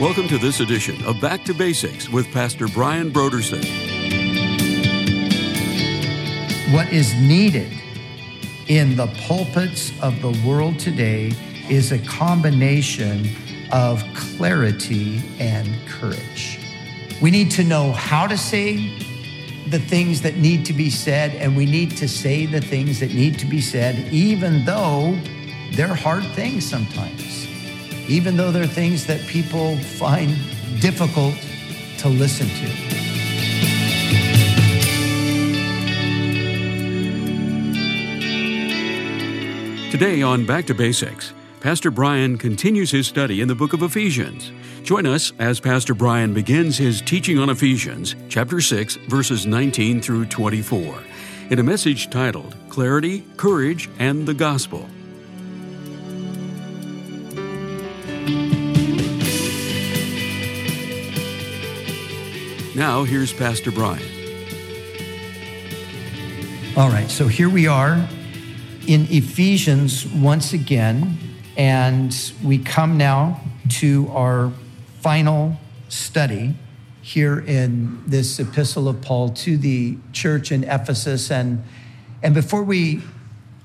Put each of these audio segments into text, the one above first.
Welcome to this edition of Back to Basics with Pastor Brian Brodersen. What is needed in the pulpits of the world today is a combination of clarity and courage. We need to know how to say the things that need to be said, and we need to say the things that need to be said, even though they're hard things sometimes even though they're things that people find difficult to listen to. Today on Back to Basics, Pastor Brian continues his study in the book of Ephesians. Join us as Pastor Brian begins his teaching on Ephesians, chapter 6, verses 19 through 24, in a message titled Clarity, Courage, and the Gospel. Now, here's Pastor Brian. All right, so here we are in Ephesians once again, and we come now to our final study here in this epistle of Paul to the church in Ephesus. And, and before we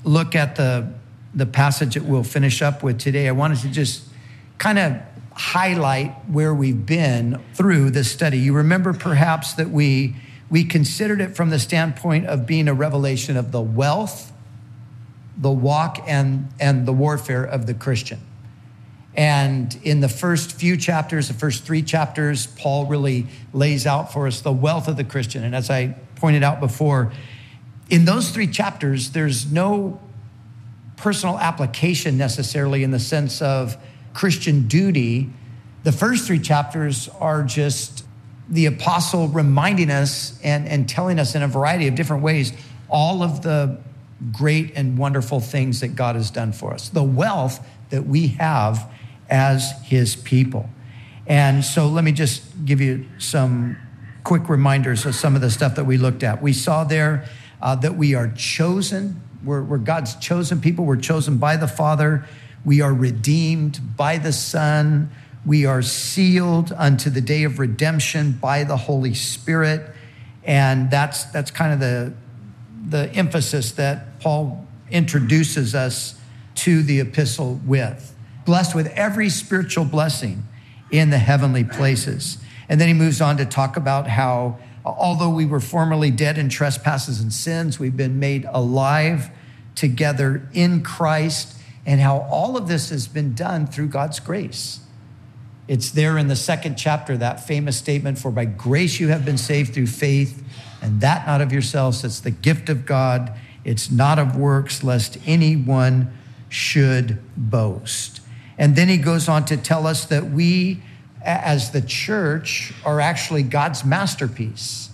look at the, the passage that we'll finish up with today, I wanted to just kind of highlight where we've been through this study. You remember perhaps that we, we considered it from the standpoint of being a revelation of the wealth, the walk, and, and the warfare of the Christian. And in the first few chapters, the first three chapters, Paul really lays out for us the wealth of the Christian. And as I pointed out before, in those three chapters, there's no personal application necessarily in the sense of Christian duty, the first three chapters are just the apostle reminding us and, and telling us in a variety of different ways all of the great and wonderful things that God has done for us, the wealth that we have as his people. And so let me just give you some quick reminders of some of the stuff that we looked at. We saw there uh, that we are chosen, we're, we're God's chosen people, we're chosen by the Father we are redeemed by the Son. We are sealed unto the day of redemption by the Holy Spirit. And that's, that's kind of the, the emphasis that Paul introduces us to the epistle with. Blessed with every spiritual blessing in the heavenly places. And then he moves on to talk about how, although we were formerly dead in trespasses and sins, we've been made alive together in Christ and how all of this has been done through God's grace. It's there in the second chapter, that famous statement, For by grace you have been saved through faith, and that not of yourselves, it's the gift of God. It's not of works, lest anyone should boast. And then he goes on to tell us that we, as the church, are actually God's masterpiece.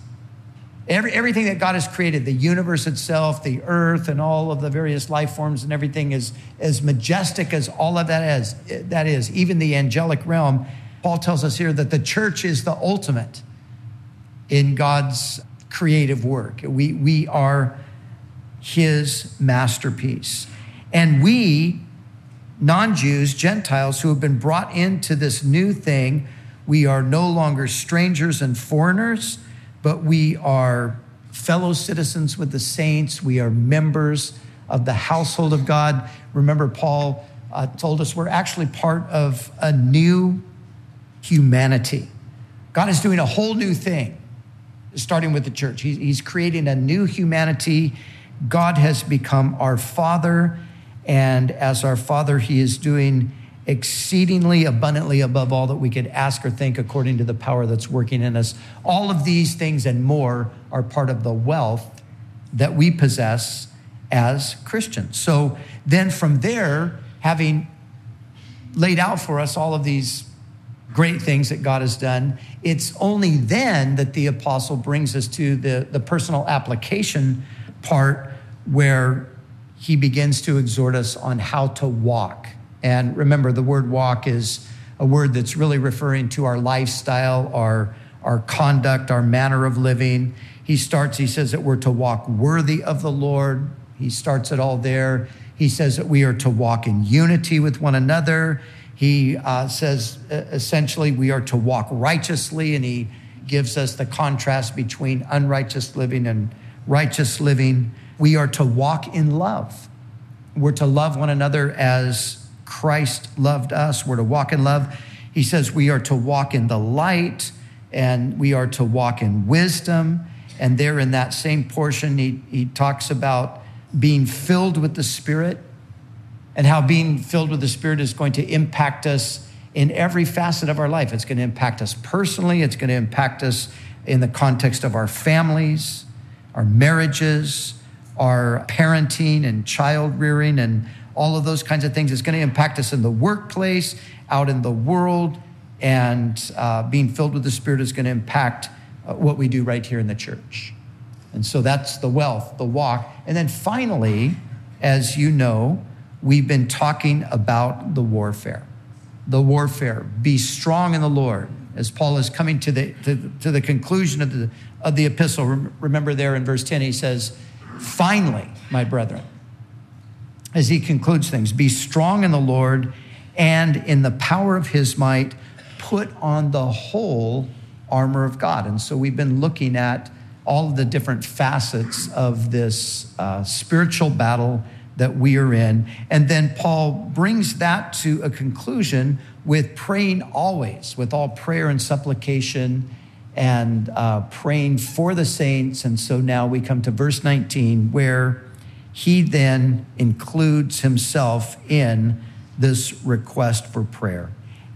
Every, everything that God has created, the universe itself, the earth, and all of the various life forms and everything is as majestic as all of that is. That is, even the angelic realm. Paul tells us here that the church is the ultimate in God's creative work. We, we are his masterpiece. And we, non Jews, Gentiles who have been brought into this new thing, we are no longer strangers and foreigners but we are fellow citizens with the saints. We are members of the household of God. Remember, Paul uh, told us we're actually part of a new humanity. God is doing a whole new thing, starting with the church. He's, he's creating a new humanity. God has become our Father, and as our Father, He is doing exceedingly abundantly above all that we could ask or think according to the power that's working in us. All of these things and more are part of the wealth that we possess as Christians. So then from there, having laid out for us all of these great things that God has done, it's only then that the apostle brings us to the, the personal application part where he begins to exhort us on how to walk and remember, the word walk is a word that's really referring to our lifestyle, our, our conduct, our manner of living. He starts, he says that we're to walk worthy of the Lord. He starts it all there. He says that we are to walk in unity with one another. He uh, says essentially we are to walk righteously, and he gives us the contrast between unrighteous living and righteous living. We are to walk in love. We're to love one another as Christ loved us. We're to walk in love. He says we are to walk in the light and we are to walk in wisdom. And there in that same portion, he, he talks about being filled with the Spirit and how being filled with the Spirit is going to impact us in every facet of our life. It's going to impact us personally, it's going to impact us in the context of our families, our marriages, our parenting and child rearing, and all of those kinds of things. It's going to impact us in the workplace, out in the world, and uh, being filled with the Spirit is going to impact uh, what we do right here in the church. And so that's the wealth, the walk. And then finally, as you know, we've been talking about the warfare. The warfare. Be strong in the Lord. As Paul is coming to the, to, to the conclusion of the, of the epistle, remember there in verse 10, he says, Finally, my brethren, as he concludes things, be strong in the Lord and in the power of his might, put on the whole armor of God. And so we've been looking at all the different facets of this uh, spiritual battle that we are in. And then Paul brings that to a conclusion with praying always, with all prayer and supplication and uh, praying for the saints. And so now we come to verse 19, where he then includes himself in this request for prayer.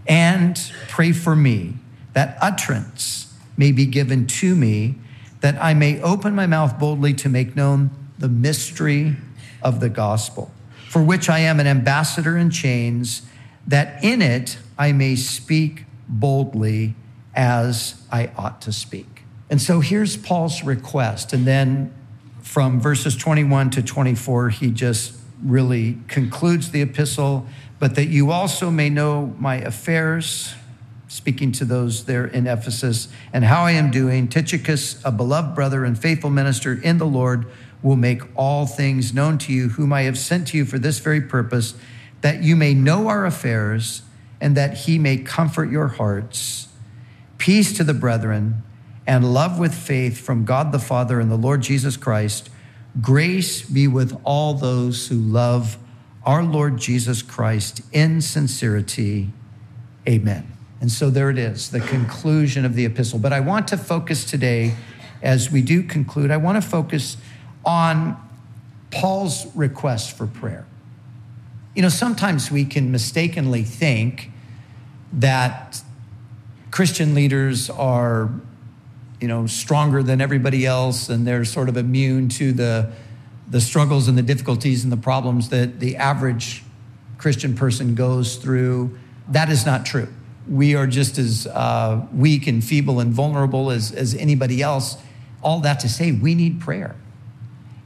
And pray for me that utterance may be given to me, that I may open my mouth boldly to make known the mystery of the gospel, for which I am an ambassador in chains, that in it I may speak boldly as I ought to speak. And so here's Paul's request. And then from verses 21 to 24, he just really concludes the epistle, but that you also may know my affairs, speaking to those there in Ephesus, and how I am doing. Tychicus, a beloved brother and faithful minister in the Lord, will make all things known to you, whom I have sent to you for this very purpose, that you may know our affairs and that he may comfort your hearts. Peace to the brethren and love with faith from God the Father and the Lord Jesus Christ. Grace be with all those who love our Lord Jesus Christ in sincerity. Amen. And so there it is, the conclusion of the epistle. But I want to focus today, as we do conclude, I want to focus on Paul's request for prayer. You know, sometimes we can mistakenly think that Christian leaders are, you know, stronger than everybody else and they're sort of immune to the, the struggles and the difficulties and the problems that the average Christian person goes through. That is not true. We are just as uh, weak and feeble and vulnerable as, as anybody else. All that to say, we need prayer.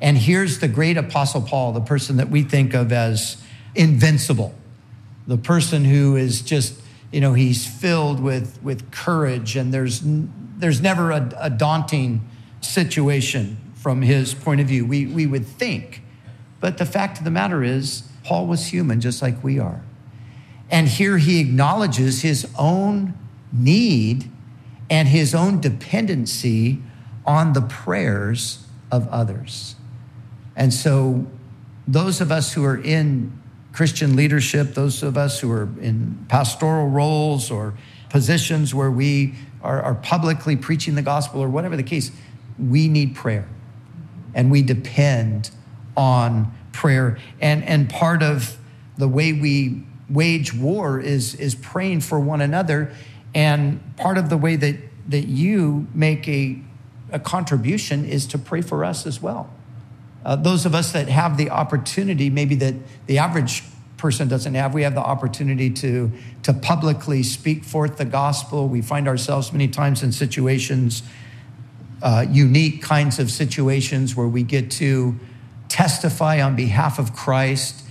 And here's the great Apostle Paul, the person that we think of as invincible, the person who is just, you know, he's filled with, with courage, and there's, there's never a, a daunting situation from his point of view. We, we would think. But the fact of the matter is, Paul was human just like we are. And here he acknowledges his own need and his own dependency on the prayers of others. And so, those of us who are in Christian leadership, those of us who are in pastoral roles or positions where we are, are, publicly preaching the gospel or whatever the case, we need prayer. And we depend on prayer. And, and part of the way we wage war is, is praying for one another. And part of the way that, that you make a, a contribution is to pray for us as well. Uh, those of us that have the opportunity, maybe that the average person doesn't have, we have the opportunity to, to publicly speak forth the gospel. We find ourselves many times in situations, uh, unique kinds of situations where we get to testify on behalf of Christ.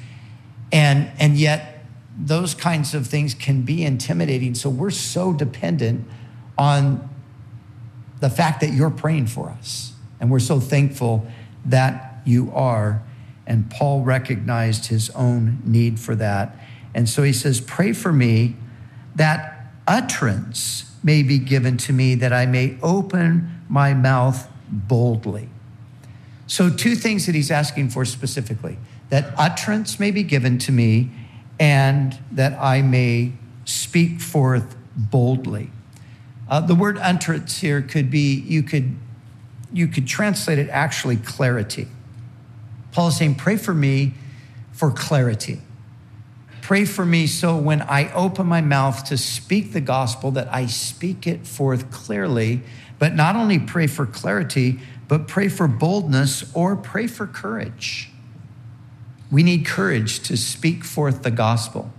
And, and yet, those kinds of things can be intimidating. So we're so dependent on the fact that you're praying for us. And we're so thankful that you are. And Paul recognized his own need for that. And so he says, Pray for me that utterance may be given to me, that I may open my mouth boldly. So, two things that he's asking for specifically that utterance may be given to me, and that I may speak forth boldly. Uh, the word utterance here could be, you could, you could translate it actually clarity. Paul is saying, Pray for me for clarity. Pray for me so when I open my mouth to speak the gospel, that I speak it forth clearly. But not only pray for clarity, but pray for boldness or pray for courage. We need courage to speak forth the gospel.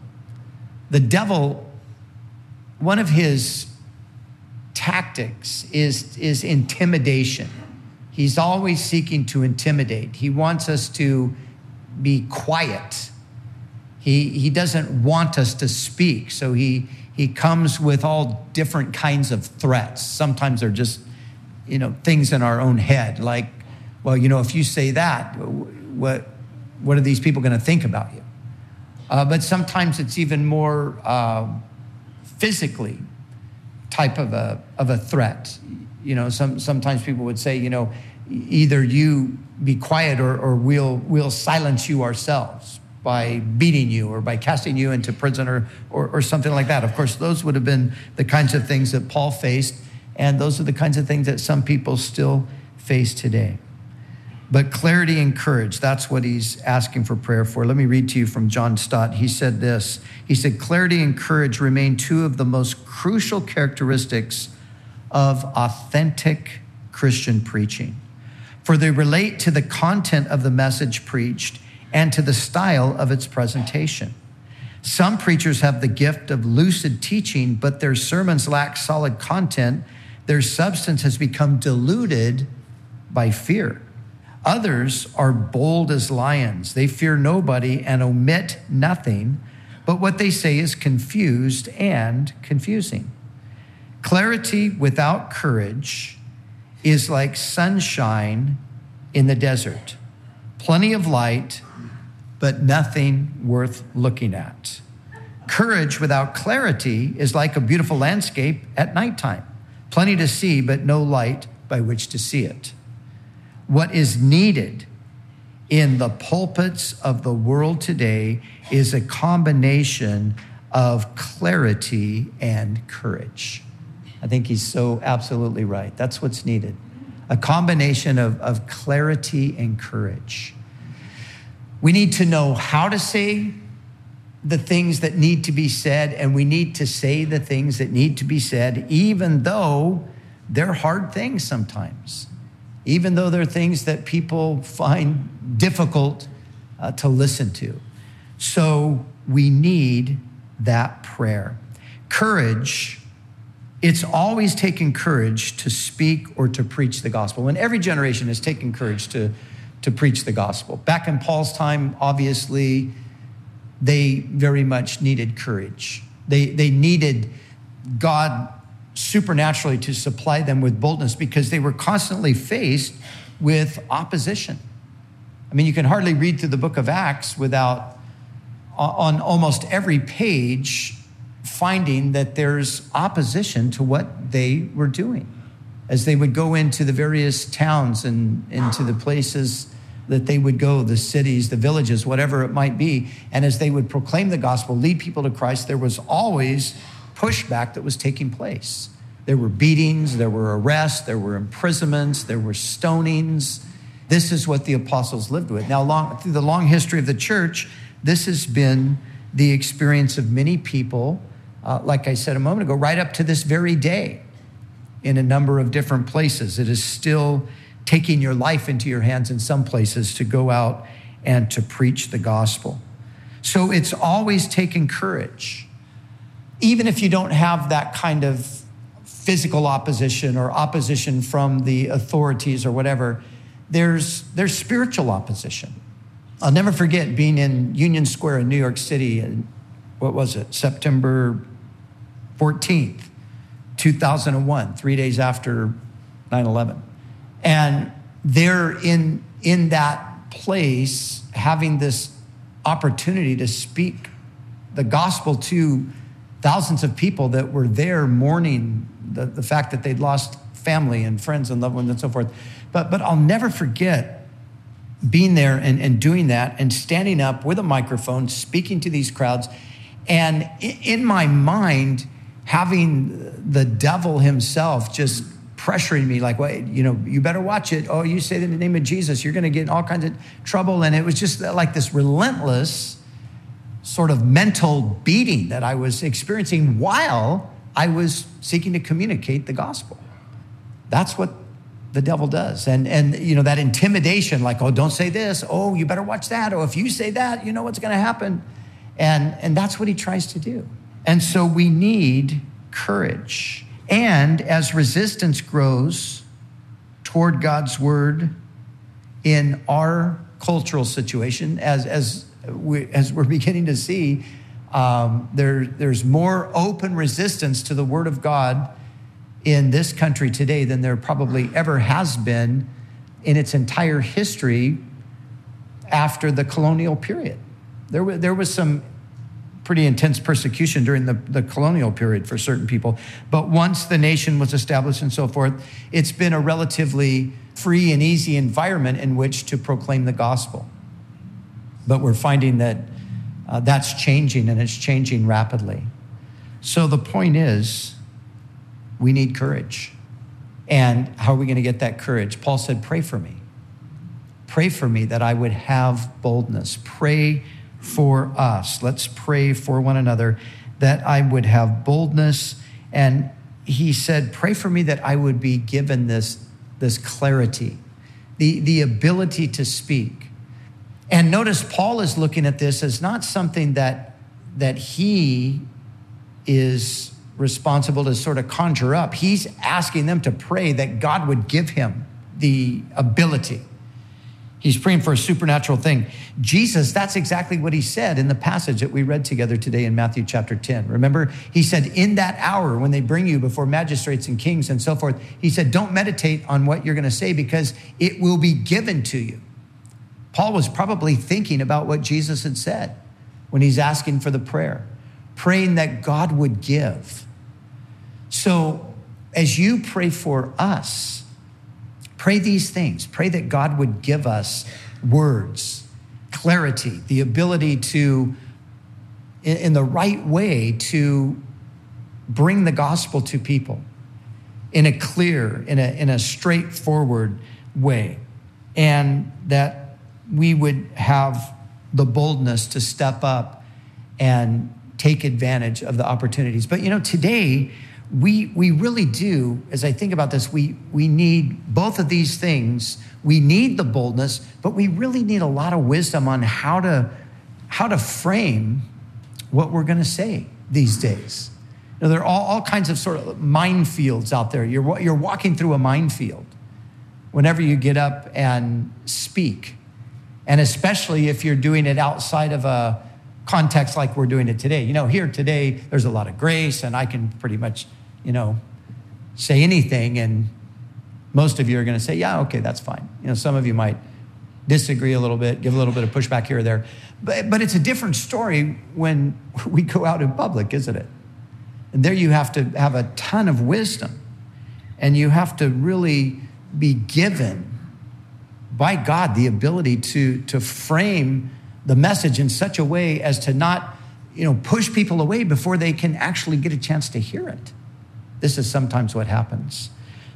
The devil, one of his tactics is, is intimidation. He's always seeking to intimidate. He wants us to be quiet. He, he doesn't want us to speak. So he, he comes with all different kinds of threats. Sometimes they're just, you know, things in our own head, like, well, you know, if you say that, what, what are these people going to think about you? Uh, but sometimes it's even more uh, physically type of a, of a threat. You know, some, sometimes people would say, you know, either you be quiet or, or we'll, we'll silence you ourselves by beating you or by casting you into prison or, or, or something like that. Of course, those would have been the kinds of things that Paul faced, and those are the kinds of things that some people still face today. But clarity and courage, that's what he's asking for prayer for. Let me read to you from John Stott. He said this He said, Clarity and courage remain two of the most crucial characteristics of authentic Christian preaching, for they relate to the content of the message preached and to the style of its presentation. Some preachers have the gift of lucid teaching, but their sermons lack solid content. Their substance has become diluted by fear. Others are bold as lions. They fear nobody and omit nothing, but what they say is confused and confusing. Clarity without courage is like sunshine in the desert plenty of light, but nothing worth looking at. Courage without clarity is like a beautiful landscape at nighttime plenty to see, but no light by which to see it. What is needed in the pulpits of the world today is a combination of clarity and courage. I think he's so absolutely right. That's what's needed a combination of, of clarity and courage. We need to know how to say the things that need to be said, and we need to say the things that need to be said, even though they're hard things sometimes even though they're things that people find difficult uh, to listen to. So we need that prayer. Courage, it's always taken courage to speak or to preach the gospel. And every generation has taken courage to, to preach the gospel. Back in Paul's time, obviously, they very much needed courage. They, they needed God supernaturally to supply them with boldness because they were constantly faced with opposition. I mean, you can hardly read through the book of Acts without, on almost every page, finding that there's opposition to what they were doing. As they would go into the various towns and into the places that they would go, the cities, the villages, whatever it might be, and as they would proclaim the gospel, lead people to Christ, there was always pushback that was taking place. There were beatings, there were arrests, there were imprisonments, there were stonings. This is what the apostles lived with. Now, long, through the long history of the church, this has been the experience of many people, uh, like I said a moment ago, right up to this very day in a number of different places. It is still taking your life into your hands in some places to go out and to preach the gospel. So it's always taken courage even if you don't have that kind of physical opposition or opposition from the authorities or whatever, there's, there's spiritual opposition. I'll never forget being in Union Square in New York City, and what was it, September 14th, 2001, three days after 9 11. And there in, in that place, having this opportunity to speak the gospel to thousands of people that were there mourning the, the fact that they'd lost family and friends and loved ones and so forth. But, but I'll never forget being there and, and doing that and standing up with a microphone, speaking to these crowds. And in my mind, having the devil himself just pressuring me like well you know you better watch it. Oh you say the name of jesus you're going to get in all kinds of trouble. And it was just uh, like this relentless sort of mental beating that i was experiencing while i was seeking to communicate the gospel. That's what the devil does. And and you know that intimidation like oh don't say this. Oh you better watch that. Oh if you say that you know what's going to happen. And and that's what he tries to do and so we need courage and as resistance grows toward God's word in our cultural situation, as, as, we, as we're beginning to see, um, there, there's more open resistance to the word of God in this country today than there probably ever has been in its entire history after the colonial period. There, there was some pretty intense persecution during the, the colonial period for certain people. But once the nation was established and so forth, it's been a relatively free and easy environment in which to proclaim the gospel. But we're finding that uh, that's changing and it's changing rapidly. So the point is, we need courage. And how are we going to get that courage? Paul said, Pray for me. Pray for me that I would have boldness. Pray for us. Let's pray for one another that I would have boldness. And he said, Pray for me that I would be given this, this clarity, the, the ability to speak. And notice Paul is looking at this as not something that, that he is responsible to sort of conjure up. He's asking them to pray that God would give him the ability. He's praying for a supernatural thing. Jesus, that's exactly what he said in the passage that we read together today in Matthew chapter 10. Remember, he said, In that hour when they bring you before magistrates and kings and so forth, he said, Don't meditate on what you're going to say because it will be given to you. Paul was probably thinking about what Jesus had said when he's asking for the prayer, praying that God would give. So, as you pray for us, Pray these things. Pray that God would give us words, clarity, the ability to, in the right way, to bring the gospel to people in a clear, in a, in a straightforward way. And that we would have the boldness to step up and take advantage of the opportunities. But you know, today, we, we really do, as I think about this, we, we need both of these things. We need the boldness, but we really need a lot of wisdom on how to, how to frame what we're going to say these days. You know, there are all, all kinds of sort of minefields out there. You're, you're walking through a minefield whenever you get up and speak. And especially if you're doing it outside of a context like we're doing it today. You know, here today, there's a lot of grace, and I can pretty much you know, say anything, and most of you are going to say, yeah, okay, that's fine. You know, some of you might disagree a little bit, give a little bit of pushback here or there. But, but it's a different story when we go out in public, isn't it? And there you have to have a ton of wisdom, and you have to really be given by God the ability to, to frame the message in such a way as to not you know, push people away before they can actually get a chance to hear it. This is sometimes what happens.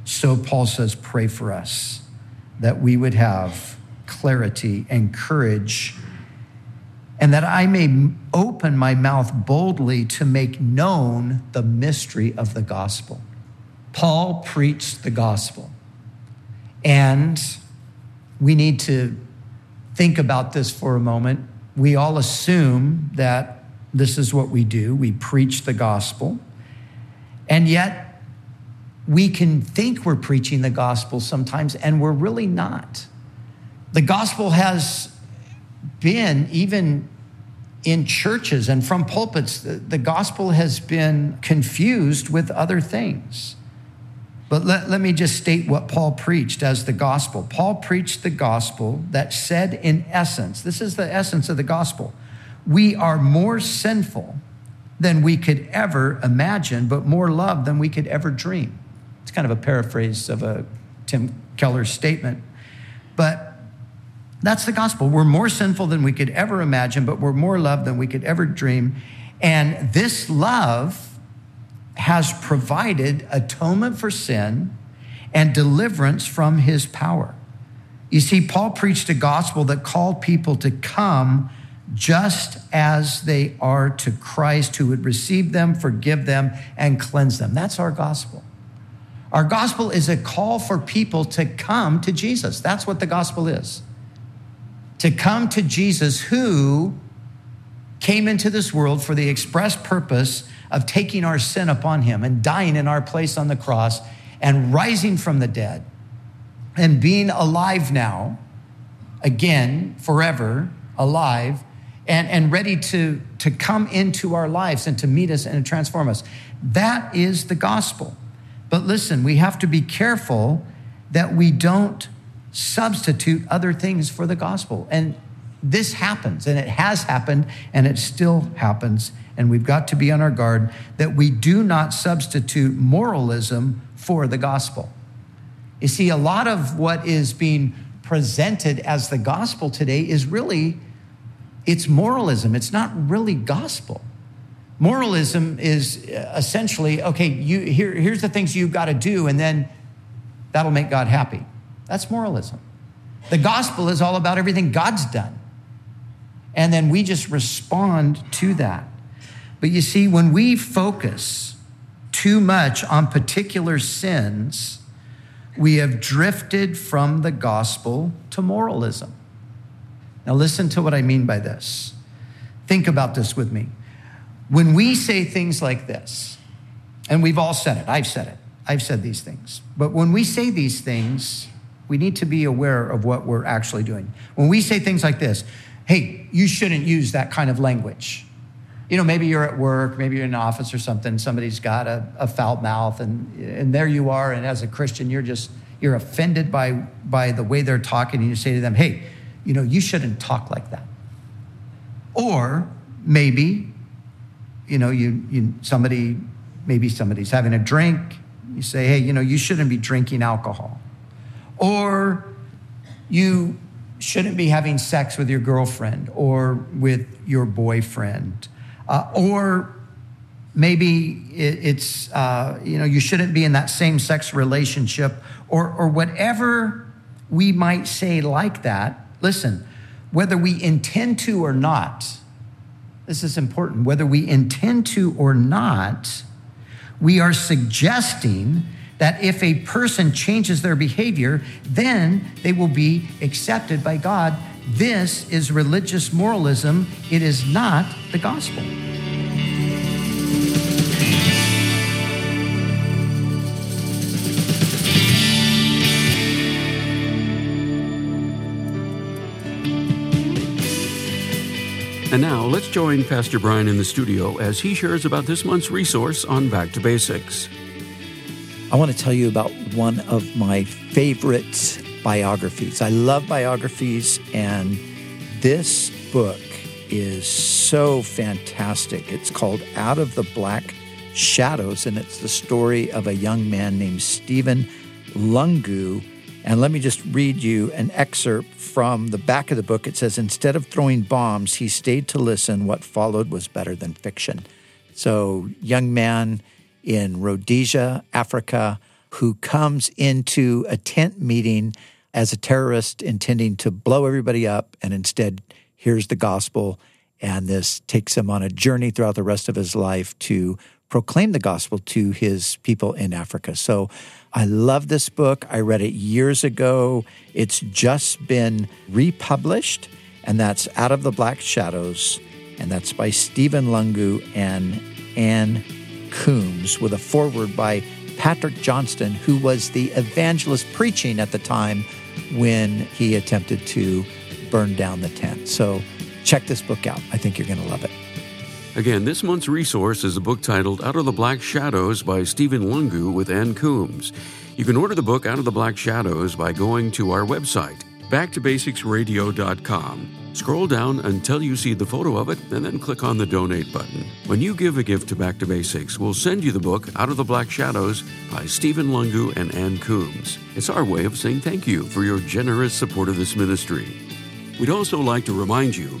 So Paul says, pray for us that we would have clarity and courage, and that I may open my mouth boldly to make known the mystery of the gospel. Paul preached the gospel, and we need to think about this for a moment. We all assume that this is what we do we preach the gospel. And yet, we can think we're preaching the gospel sometimes, and we're really not. The gospel has been, even in churches and from pulpits, the, the gospel has been confused with other things. But let, let me just state what Paul preached as the gospel. Paul preached the gospel that said, in essence, this is the essence of the gospel we are more sinful than we could ever imagine, but more love than we could ever dream. It's kind of a paraphrase of a Tim Keller statement. But that's the gospel. We're more sinful than we could ever imagine, but we're more loved than we could ever dream. And this love has provided atonement for sin and deliverance from his power. You see, Paul preached a gospel that called people to come just as they are to Christ, who would receive them, forgive them, and cleanse them. That's our gospel. Our gospel is a call for people to come to Jesus. That's what the gospel is. To come to Jesus, who came into this world for the express purpose of taking our sin upon him and dying in our place on the cross and rising from the dead and being alive now, again, forever, alive and, and ready to, to come into our lives and to meet us and to transform us. That is the gospel. But listen, we have to be careful that we don't substitute other things for the gospel. And this happens, and it has happened, and it still happens. And we've got to be on our guard that we do not substitute moralism for the gospel. You see, a lot of what is being presented as the gospel today is really it's moralism. It's not really gospel. Moralism is uh, essentially okay, you, here, here's the things you've got to do, and then that'll make God happy. That's moralism. The gospel is all about everything God's done. And then we just respond to that. But you see, when we focus too much on particular sins, we have drifted from the gospel to moralism. Now, listen to what I mean by this. Think about this with me. When we say things like this, and we've all said it, I've said it, I've said these things, but when we say these things, we need to be aware of what we're actually doing. When we say things like this, hey, you shouldn't use that kind of language. You know, maybe you're at work, maybe you're in an office or something, somebody's got a, a foul mouth, and, and there you are, and as a Christian, you're just, you're offended by, by the way they're talking, and you say to them, hey, you know, you shouldn't talk like that. Or maybe, you know, you, you somebody, maybe somebody's having a drink. You say, hey, you know, you shouldn't be drinking alcohol. Or you shouldn't be having sex with your girlfriend or with your boyfriend. Uh, or maybe it's, uh, you know, you shouldn't be in that same sex relationship or, or whatever we might say like that Listen, whether we intend to or not, this is important, whether we intend to or not, we are suggesting that if a person changes their behavior, then they will be accepted by God. This is religious moralism, it is not the gospel. And now let's join Pastor Brian in the studio as he shares about this month's resource on Back to Basics. I want to tell you about one of my favorite biographies. I love biographies, and this book is so fantastic. It's called Out of the Black Shadows, and it's the story of a young man named Stephen Lungu and let me just read you an excerpt from the back of the book. It says, Instead of throwing bombs, he stayed to listen. What followed was better than fiction. So, young man in Rhodesia, Africa, who comes into a tent meeting as a terrorist intending to blow everybody up, and instead hears the gospel. And this takes him on a journey throughout the rest of his life to proclaim the gospel to his people in Africa. So, I love this book. I read it years ago. It's just been republished, and that's Out of the Black Shadows, and that's by Stephen Lungu and Ann Coombs, with a foreword by Patrick Johnstone, who was the evangelist preaching at the time when he attempted to burn down the tent. So check this book out. I think you're going to love it. Again, this month's resource is a book titled Out of the Black Shadows by Stephen Lungu with Ann Coombs. You can order the book Out of the Black Shadows by going to our website, backtobasicsradio.com. Scroll down until you see the photo of it and then click on the donate button. When you give a gift to Back to Basics, we'll send you the book Out of the Black Shadows by Stephen Lungu and Ann Coombs. It's our way of saying thank you for your generous support of this ministry. We'd also like to remind you